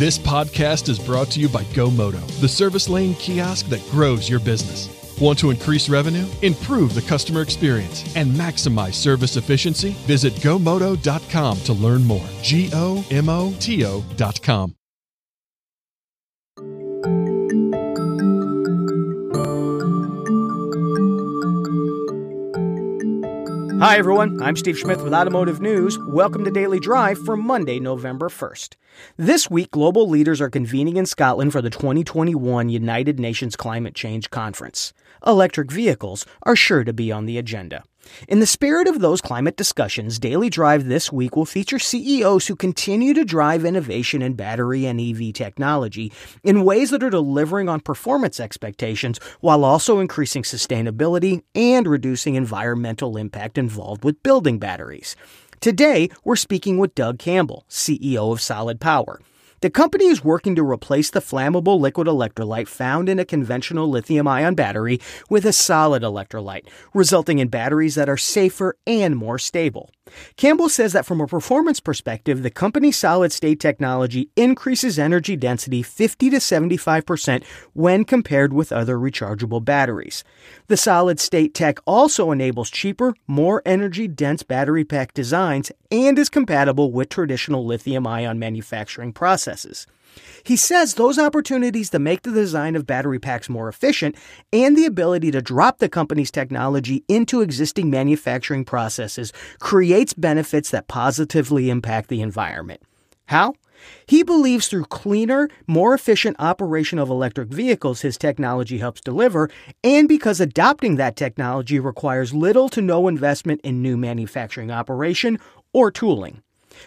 This podcast is brought to you by GoMoto, the service lane kiosk that grows your business. Want to increase revenue, improve the customer experience, and maximize service efficiency? Visit gomoto.com to learn more. G O M O T O.com. Hi, everyone. I'm Steve Smith with Automotive News. Welcome to Daily Drive for Monday, November 1st. This week, global leaders are convening in Scotland for the 2021 United Nations Climate Change Conference. Electric vehicles are sure to be on the agenda. In the spirit of those climate discussions, Daily Drive this week will feature CEOs who continue to drive innovation in battery and EV technology in ways that are delivering on performance expectations while also increasing sustainability and reducing environmental impact involved with building batteries. Today, we're speaking with Doug Campbell, CEO of Solid Power. The company is working to replace the flammable liquid electrolyte found in a conventional lithium ion battery with a solid electrolyte, resulting in batteries that are safer and more stable. Campbell says that from a performance perspective, the company's solid state technology increases energy density 50 to 75% when compared with other rechargeable batteries. The solid state tech also enables cheaper, more energy dense battery pack designs and is compatible with traditional lithium ion manufacturing processes. He says those opportunities to make the design of battery packs more efficient and the ability to drop the company's technology into existing manufacturing processes creates benefits that positively impact the environment. How? He believes through cleaner, more efficient operation of electric vehicles his technology helps deliver, and because adopting that technology requires little to no investment in new manufacturing operation or tooling.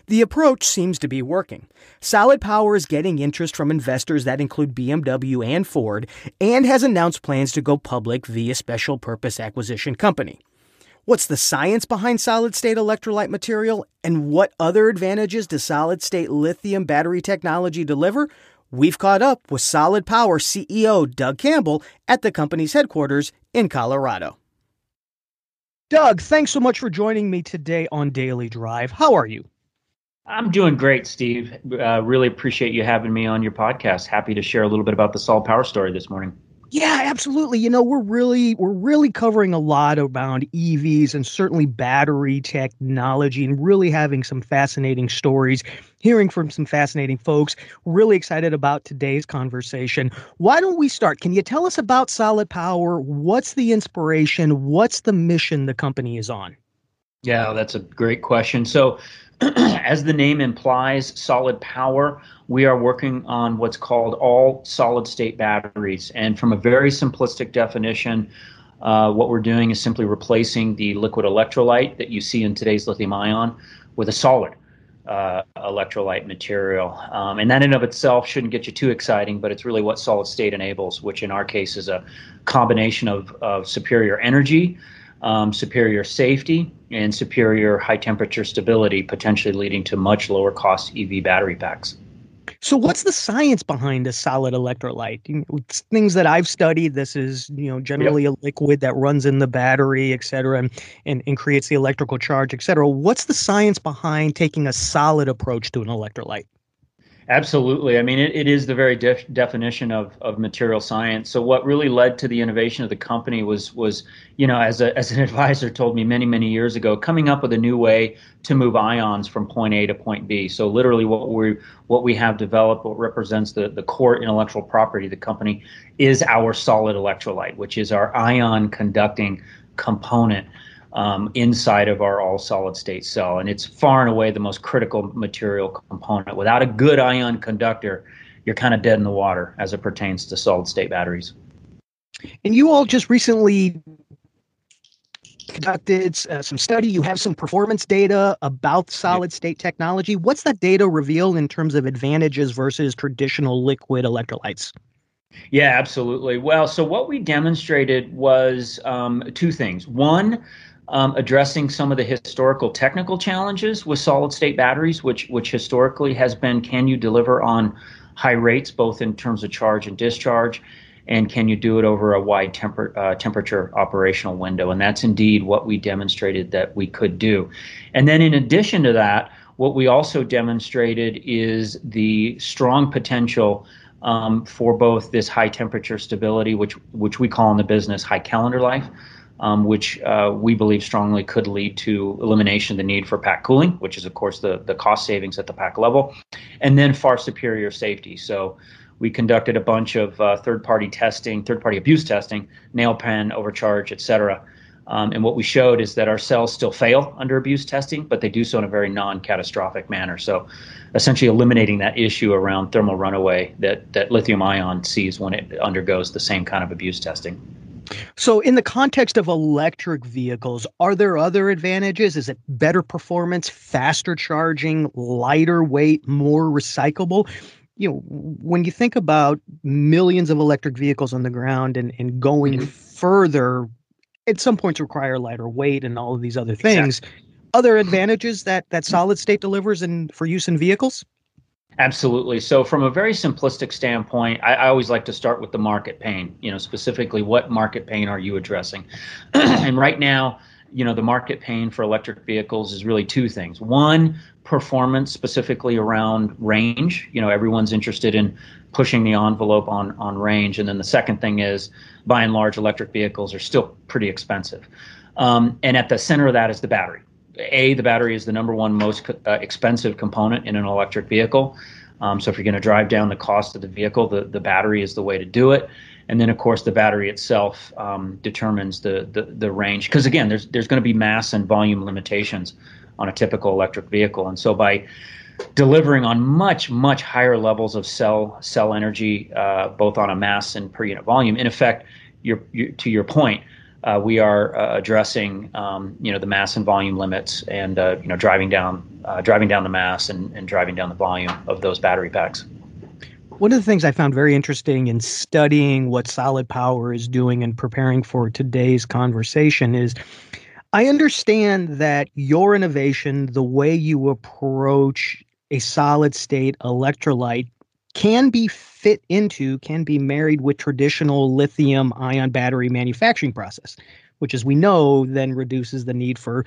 The approach seems to be working. Solid Power is getting interest from investors that include BMW and Ford and has announced plans to go public via special purpose acquisition company. What's the science behind solid state electrolyte material and what other advantages does solid state lithium battery technology deliver? We've caught up with Solid Power CEO Doug Campbell at the company's headquarters in Colorado. Doug, thanks so much for joining me today on Daily Drive. How are you? I'm doing great, Steve. Uh, really appreciate you having me on your podcast. Happy to share a little bit about the Solid Power story this morning. Yeah, absolutely. You know, we're really we're really covering a lot around EVs and certainly battery technology and really having some fascinating stories, hearing from some fascinating folks. Really excited about today's conversation. Why don't we start? Can you tell us about Solid Power? What's the inspiration? What's the mission the company is on? Yeah, that's a great question. So, as the name implies, solid power, we are working on what's called all solid state batteries. And from a very simplistic definition, uh, what we're doing is simply replacing the liquid electrolyte that you see in today's lithium ion with a solid uh, electrolyte material. Um, and that in of itself shouldn't get you too exciting, but it's really what solid state enables, which in our case is a combination of, of superior energy um, superior safety and superior high temperature stability, potentially leading to much lower cost EV battery packs. So, what's the science behind a solid electrolyte? things that I've studied, this is you know generally yep. a liquid that runs in the battery, et cetera, and, and, and creates the electrical charge, et cetera. What's the science behind taking a solid approach to an electrolyte? Absolutely. I mean, it, it is the very def- definition of, of material science. So what really led to the innovation of the company was was you know as a as an advisor told me many many years ago, coming up with a new way to move ions from point A to point B. So literally, what we what we have developed, what represents the the core intellectual property of the company, is our solid electrolyte, which is our ion conducting component um, inside of our all solid state cell. And it's far and away the most critical material component. Without a good ion conductor, you're kind of dead in the water as it pertains to solid state batteries. And you all just recently conducted uh, some study. You have some performance data about solid state technology. What's that data reveal in terms of advantages versus traditional liquid electrolytes? Yeah, absolutely. Well, so what we demonstrated was um, two things. One, um, addressing some of the historical technical challenges with solid state batteries, which which historically has been can you deliver on high rates both in terms of charge and discharge, and can you do it over a wide temper, uh, temperature operational window? And that's indeed what we demonstrated that we could do. And then in addition to that, what we also demonstrated is the strong potential um, for both this high temperature stability, which which we call in the business high calendar life, um, which uh, we believe strongly could lead to elimination of the need for pack cooling, which is of course the the cost savings at the pack level, and then far superior safety. So. We conducted a bunch of uh, third-party testing, third-party abuse testing, nail pen, overcharge, et cetera, um, and what we showed is that our cells still fail under abuse testing, but they do so in a very non catastrophic manner. So, essentially, eliminating that issue around thermal runaway that, that lithium ion sees when it undergoes the same kind of abuse testing. So, in the context of electric vehicles, are there other advantages? Is it better performance, faster charging, lighter weight, more recyclable? You know, when you think about millions of electric vehicles on the ground and, and going mm-hmm. further at some points require lighter weight and all of these other things. Exactly. Other advantages that that solid state delivers in for use in vehicles? Absolutely. So, from a very simplistic standpoint, I, I, always like to start with the market pain. You know, specifically, what market pain are you addressing? and right now, you know, the market pain for electric vehicles is really two things. One, performance, specifically around range. You know, everyone's interested in pushing the envelope on on range, and then the second thing is, by and large, electric vehicles are still pretty expensive. Um, and at the center of that is the battery. A, the battery is the number one most uh, expensive component in an electric vehicle. Um, so if you're going to drive down the cost of the vehicle, the, the battery is the way to do it. And then, of course, the battery itself um, determines the, the, the range. Because again, there's there's going to be mass and volume limitations on a typical electric vehicle. And so by delivering on much much higher levels of cell cell energy, uh, both on a mass and per unit volume. In effect, your, your to your point, uh, we are uh, addressing um, you know the mass and volume limits, and uh, you know driving down uh, driving down the mass and, and driving down the volume of those battery packs. One of the things I found very interesting in studying what Solid Power is doing and preparing for today's conversation is I understand that your innovation, the way you approach a solid state electrolyte, can be fit into, can be married with traditional lithium ion battery manufacturing process, which, as we know, then reduces the need for,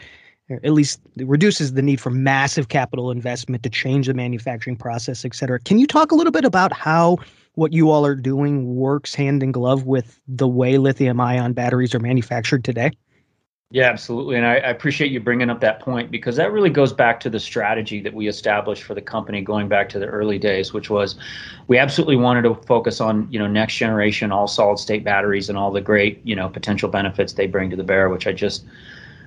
at least reduces the need for massive capital investment to change the manufacturing process, et cetera. Can you talk a little bit about how what you all are doing works hand in glove with the way lithium ion batteries are manufactured today? Yeah, absolutely. And I, I, appreciate you bringing up that point because that really goes back to the strategy that we established for the company going back to the early days, which was we absolutely wanted to focus on, you know, next generation all solid state batteries and all the great, you know, potential benefits they bring to the bear, which I just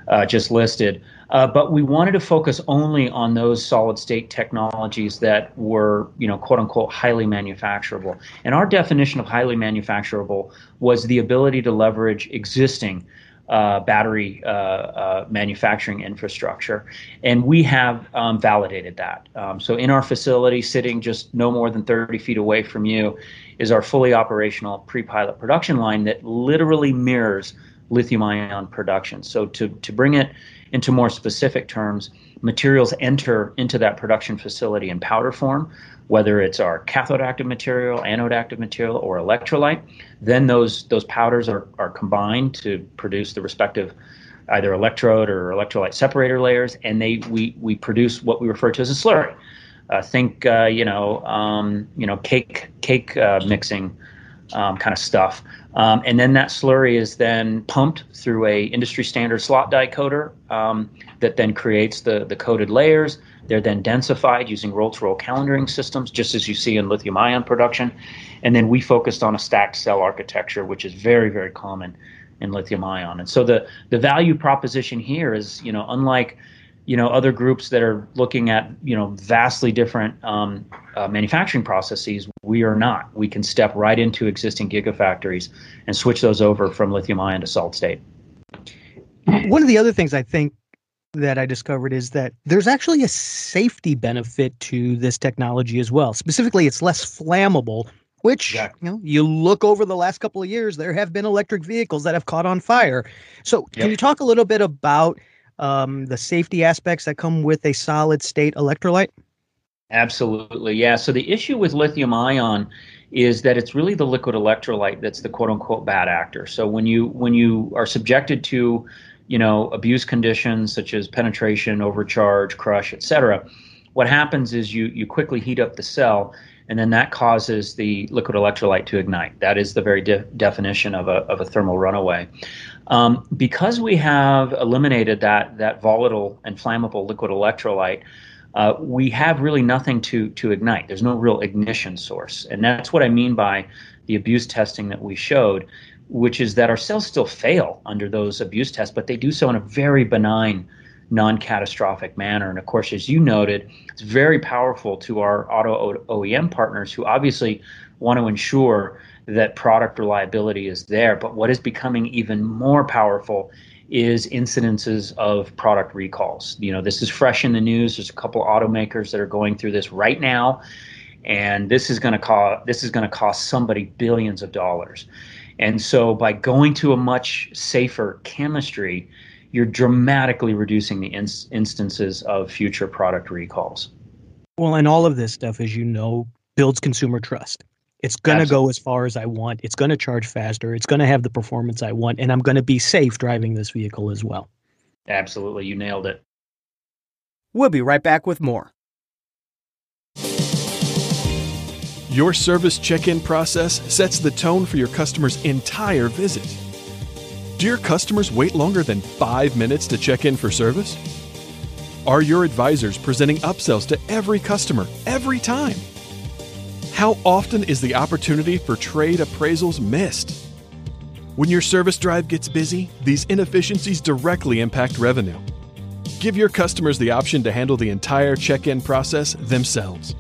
uh, just listed. Uh, but we wanted to focus only on those solid state technologies that were, you know, quote unquote, highly manufacturable. And our definition of highly manufacturable was the ability to leverage existing uh, battery uh, uh, manufacturing infrastructure. And we have um, validated that. Um, so, in our facility, sitting just no more than 30 feet away from you, is our fully operational pre pilot production line that literally mirrors lithium ion production. So, to, to bring it into more specific terms, materials enter into that production facility in powder form whether it's our cathode active material, anode active material, or electrolyte. Then those those powders are, are combined to produce the respective either electrode or electrolyte separator layers, and they we we produce what we refer to as a slurry. Uh, think uh, you know um, you know cake cake uh, mixing um, kind of stuff, um, and then that slurry is then pumped through a industry standard slot die coater um, that then creates the the coated layers. They're then densified using roll to roll calendering systems, just as you see in lithium ion production. And then we focused on a stacked cell architecture, which is very, very common in lithium ion. And so the, the value proposition here is, you know, unlike you know other groups that are looking at you know vastly different um, uh, manufacturing processes we are not we can step right into existing gigafactories and switch those over from lithium ion to solid state one of the other things i think that I discovered is that there's actually a safety benefit to this technology as well. Specifically, it's less flammable, which you know, you look over the last couple of years, there have been electric vehicles that have caught on fire. So, yep. can you talk a little bit about um, the safety aspects that come with a solid state electrolyte? Absolutely, yeah. So the issue with lithium ion is that it's really the liquid electrolyte that's the quote unquote bad actor. So when you when you are subjected to you know, abuse conditions such as penetration, overcharge, crush, etc., what happens is you you quickly heat up the cell and then that causes the liquid electrolyte to ignite. That is the very de- definition of a, of a thermal runaway. Um, because we have eliminated that, that volatile and flammable liquid electrolyte, uh, we have really nothing to, to ignite. There's no real ignition source. And that's what I mean by the abuse testing that we showed, which is that our cells still fail under those abuse tests, but they do so in a very benign non-catastrophic manner. And of course, as you noted, it's very powerful to our auto OEM partners who obviously want to ensure that product reliability is there. But what is becoming even more powerful is incidences of product recalls. You know, this is fresh in the news. There's a couple automakers that are going through this right now, and this is going to cost this is going to cost somebody billions of dollars. And so, by going to a much safer chemistry, you're dramatically reducing the instances of future product recalls. Well, and all of this stuff, as you know, builds consumer trust. It's going to go as far as I want. It's going to charge faster. It's going to have the performance I want. And I'm going to be safe driving this vehicle as well. Absolutely. You nailed it. We'll be right back with more. Your service check in process sets the tone for your customer's entire visit. Do your customers wait longer than five minutes to check in for service? Are your advisors presenting upsells to every customer every time? How often is the opportunity for trade appraisals missed? When your service drive gets busy, these inefficiencies directly impact revenue. Give your customers the option to handle the entire check in process themselves.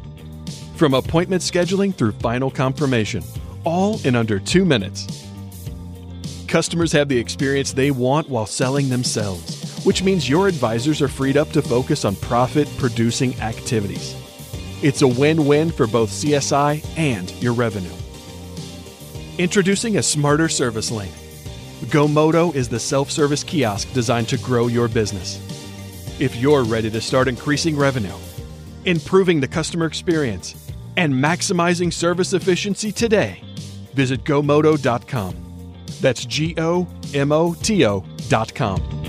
From appointment scheduling through final confirmation, all in under two minutes. Customers have the experience they want while selling themselves, which means your advisors are freed up to focus on profit producing activities. It's a win win for both CSI and your revenue. Introducing a smarter service lane. GoMoto is the self service kiosk designed to grow your business. If you're ready to start increasing revenue, improving the customer experience, and maximizing service efficiency today, visit GoMoto.com. That's G O M O T O dot com.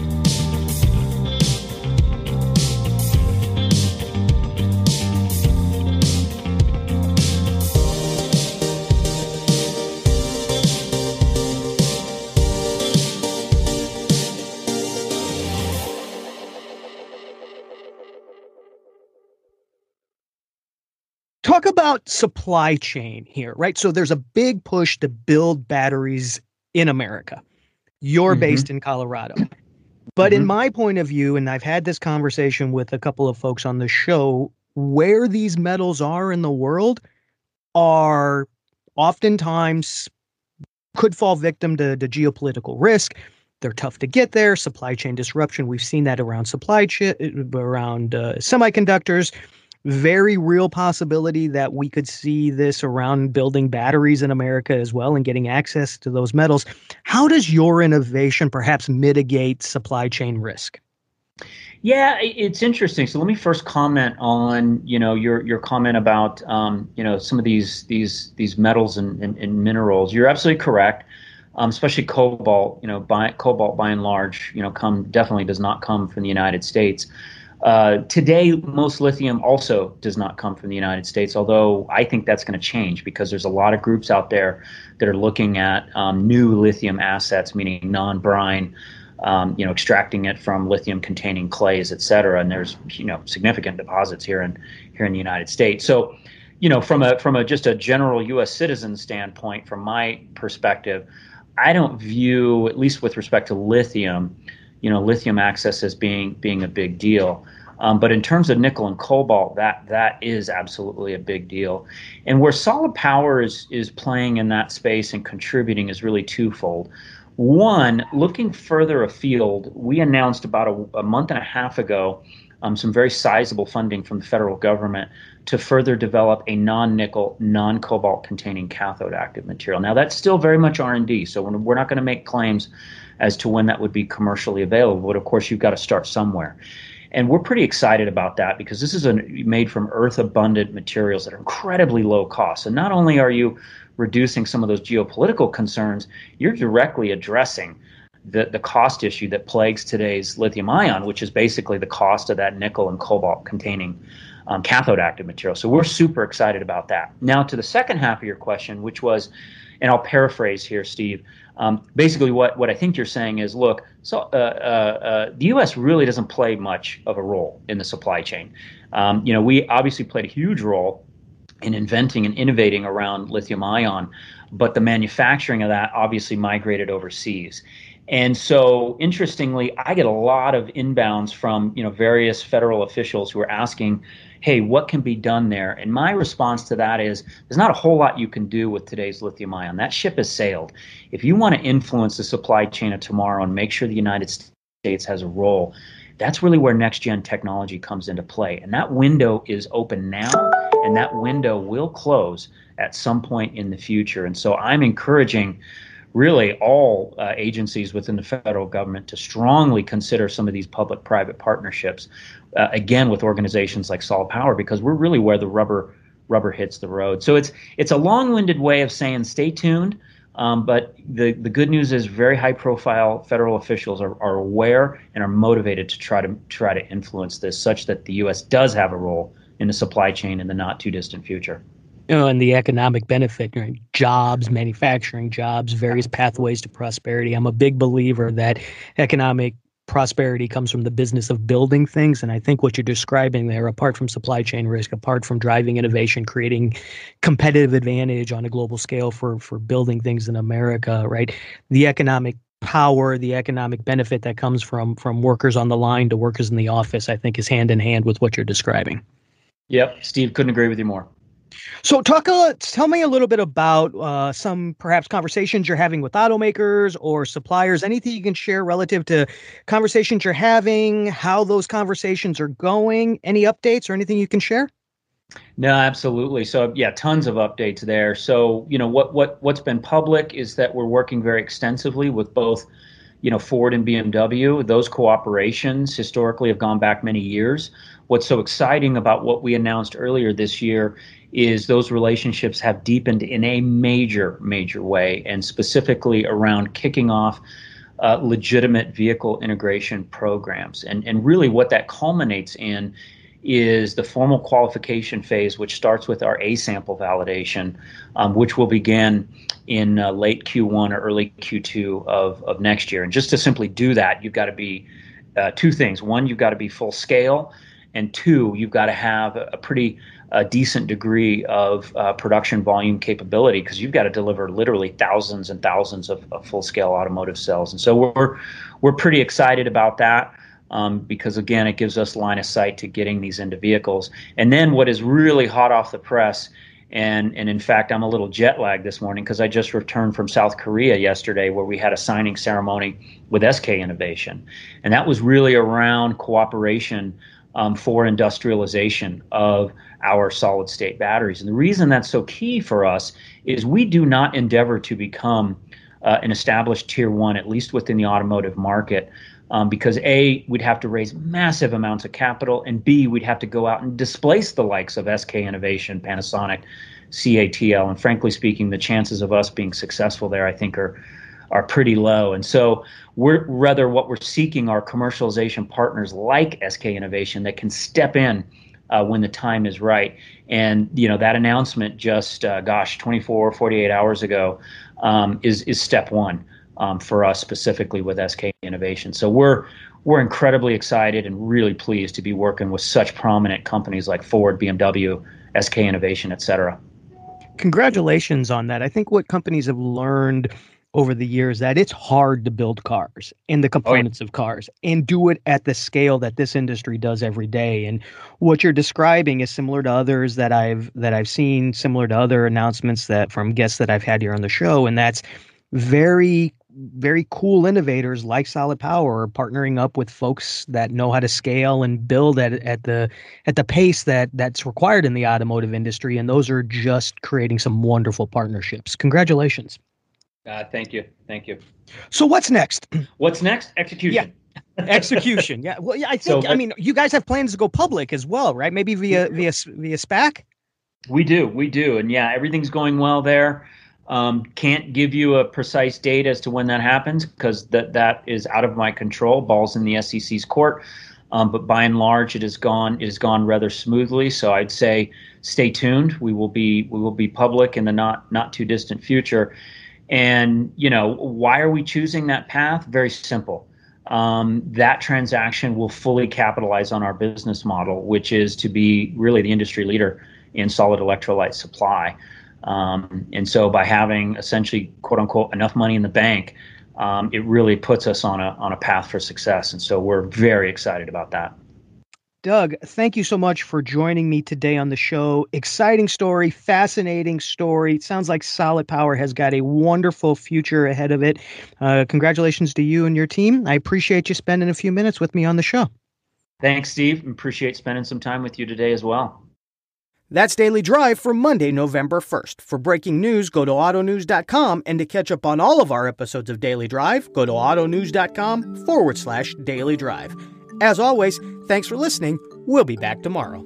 talk about supply chain here, right? So there's a big push to build batteries in America. You're mm-hmm. based in Colorado. But mm-hmm. in my point of view, and I've had this conversation with a couple of folks on the show, where these metals are in the world are oftentimes could fall victim to, to geopolitical risk. They're tough to get there. Supply chain disruption. We've seen that around supply chain, around uh, semiconductors very real possibility that we could see this around building batteries in America as well and getting access to those metals. How does your innovation perhaps mitigate supply chain risk? Yeah, it's interesting. So let me first comment on you know your your comment about um, you know some of these these these metals and, and, and minerals. You're absolutely correct. Um, especially cobalt. You know, by, cobalt by and large, you know, come definitely does not come from the United States. Uh, today, most lithium also does not come from the United States, although I think that's going to change because there's a lot of groups out there that are looking at um, new lithium assets, meaning non-brine, um, you know, extracting it from lithium-containing clays, et cetera. And there's you know significant deposits here in here in the United States. So, you know, from a from a just a general U.S. citizen standpoint, from my perspective, I don't view, at least with respect to lithium you know lithium access as being being a big deal. Um, but in terms of nickel and cobalt, that that is absolutely a big deal. And where Solid Power is is playing in that space and contributing is really twofold. One, looking further afield, we announced about a, a month and a half ago um, some very sizable funding from the federal government to further develop a non-nickel, non-cobalt containing cathode active material. Now that's still very much R&D, so we're, we're not going to make claims as to when that would be commercially available. But of course, you've got to start somewhere. And we're pretty excited about that because this is a, made from earth abundant materials that are incredibly low cost. And not only are you reducing some of those geopolitical concerns, you're directly addressing the, the cost issue that plagues today's lithium ion, which is basically the cost of that nickel and cobalt containing um, cathode active material. So we're super excited about that. Now, to the second half of your question, which was, and I'll paraphrase here, Steve. Um, basically, what, what I think you're saying is, look, so uh, uh, uh, the U.S. really doesn't play much of a role in the supply chain. Um, you know, we obviously played a huge role in inventing and innovating around lithium ion, but the manufacturing of that obviously migrated overseas. And so, interestingly, I get a lot of inbounds from you know various federal officials who are asking, "Hey, what can be done there?" And my response to that is, there's not a whole lot you can do with today's lithium ion. That ship has sailed. If you want to influence the supply chain of tomorrow and make sure the United States has a role, that's really where next gen technology comes into play. And that window is open now, and that window will close at some point in the future. And so, I'm encouraging really all uh, agencies within the federal government to strongly consider some of these public private partnerships uh, again with organizations like solid power because we're really where the rubber rubber hits the road. So it's it's a long-winded way of saying stay tuned um, but the, the good news is very high profile federal officials are, are aware and are motivated to try to try to influence this such that the US does have a role in the supply chain in the not too distant future you know, and the economic benefit, right? jobs, manufacturing jobs, various pathways to prosperity. I'm a big believer that economic prosperity comes from the business of building things. And I think what you're describing there, apart from supply chain risk, apart from driving innovation, creating competitive advantage on a global scale for, for building things in America, right? The economic power, the economic benefit that comes from from workers on the line to workers in the office, I think is hand in hand with what you're describing. Yep, Steve, couldn't agree with you more. So, talk. Uh, tell me a little bit about uh, some perhaps conversations you're having with automakers or suppliers. Anything you can share relative to conversations you're having, how those conversations are going. Any updates or anything you can share? No, absolutely. So yeah, tons of updates there. So you know what what what's been public is that we're working very extensively with both you know Ford and BMW. Those cooperations historically have gone back many years. What's so exciting about what we announced earlier this year is those relationships have deepened in a major, major way, and specifically around kicking off uh, legitimate vehicle integration programs. And, and really, what that culminates in is the formal qualification phase, which starts with our A sample validation, um, which will begin in uh, late Q1 or early Q2 of, of next year. And just to simply do that, you've got to be uh, two things. One, you've got to be full scale, and two, you've got to have a, pretty a decent degree of uh, production volume capability because you've got to deliver literally thousands and thousands of, of full scale automotive cells. And so we're we're pretty excited about that. Um, because again, it gives us line of sight to getting these into vehicles. And then what is really hot off the press, and and in fact, I'm a little jet lagged this morning because I just returned from South Korea yesterday, where we had a signing ceremony with SK Innovation, and that was really around cooperation um, for industrialization of our solid state batteries. And the reason that's so key for us is we do not endeavor to become uh, an established tier one, at least within the automotive market. Um, because A, we'd have to raise massive amounts of capital, and B, we'd have to go out and displace the likes of SK Innovation, Panasonic, CATL. And frankly speaking, the chances of us being successful there, I think, are are pretty low. And so we're rather what we're seeking are commercialization partners like SK Innovation that can step in uh, when the time is right. And you know that announcement just uh, gosh 24 48 hours ago um, is is step one um, for us specifically with SK Innovation. So we're we're incredibly excited and really pleased to be working with such prominent companies like Ford, BMW, SK Innovation, et cetera. Congratulations on that. I think what companies have learned over the years that it's hard to build cars and the components oh, yeah. of cars and do it at the scale that this industry does every day and what you're describing is similar to others that I've that I've seen similar to other announcements that from guests that I've had here on the show and that's very very cool innovators like solid power partnering up with folks that know how to scale and build at, at the at the pace that that's required in the automotive industry and those are just creating some wonderful partnerships congratulations uh, thank you. Thank you. So what's next? What's next? Execution. Yeah. Execution. Yeah. Well, yeah, I think so, I mean you guys have plans to go public as well, right? Maybe via via via SPAC? We do. We do. And yeah, everything's going well there. Um, can't give you a precise date as to when that happens because that that is out of my control. Balls in the SEC's court. Um, but by and large, it has gone it has gone rather smoothly. So I'd say stay tuned. We will be we will be public in the not not too distant future. And you know why are we choosing that path? Very simple. Um, that transaction will fully capitalize on our business model, which is to be really the industry leader in solid electrolyte supply. Um, and so by having essentially quote unquote enough money in the bank um, it really puts us on a on a path for success. And so we're very excited about that. Doug, thank you so much for joining me today on the show. Exciting story, fascinating story. It sounds like Solid Power has got a wonderful future ahead of it. Uh, congratulations to you and your team. I appreciate you spending a few minutes with me on the show. Thanks, Steve. Appreciate spending some time with you today as well. That's Daily Drive for Monday, November 1st. For breaking news, go to autonews.com, and to catch up on all of our episodes of Daily Drive, go to autonews.com forward slash daily drive. As always, thanks for listening. We'll be back tomorrow.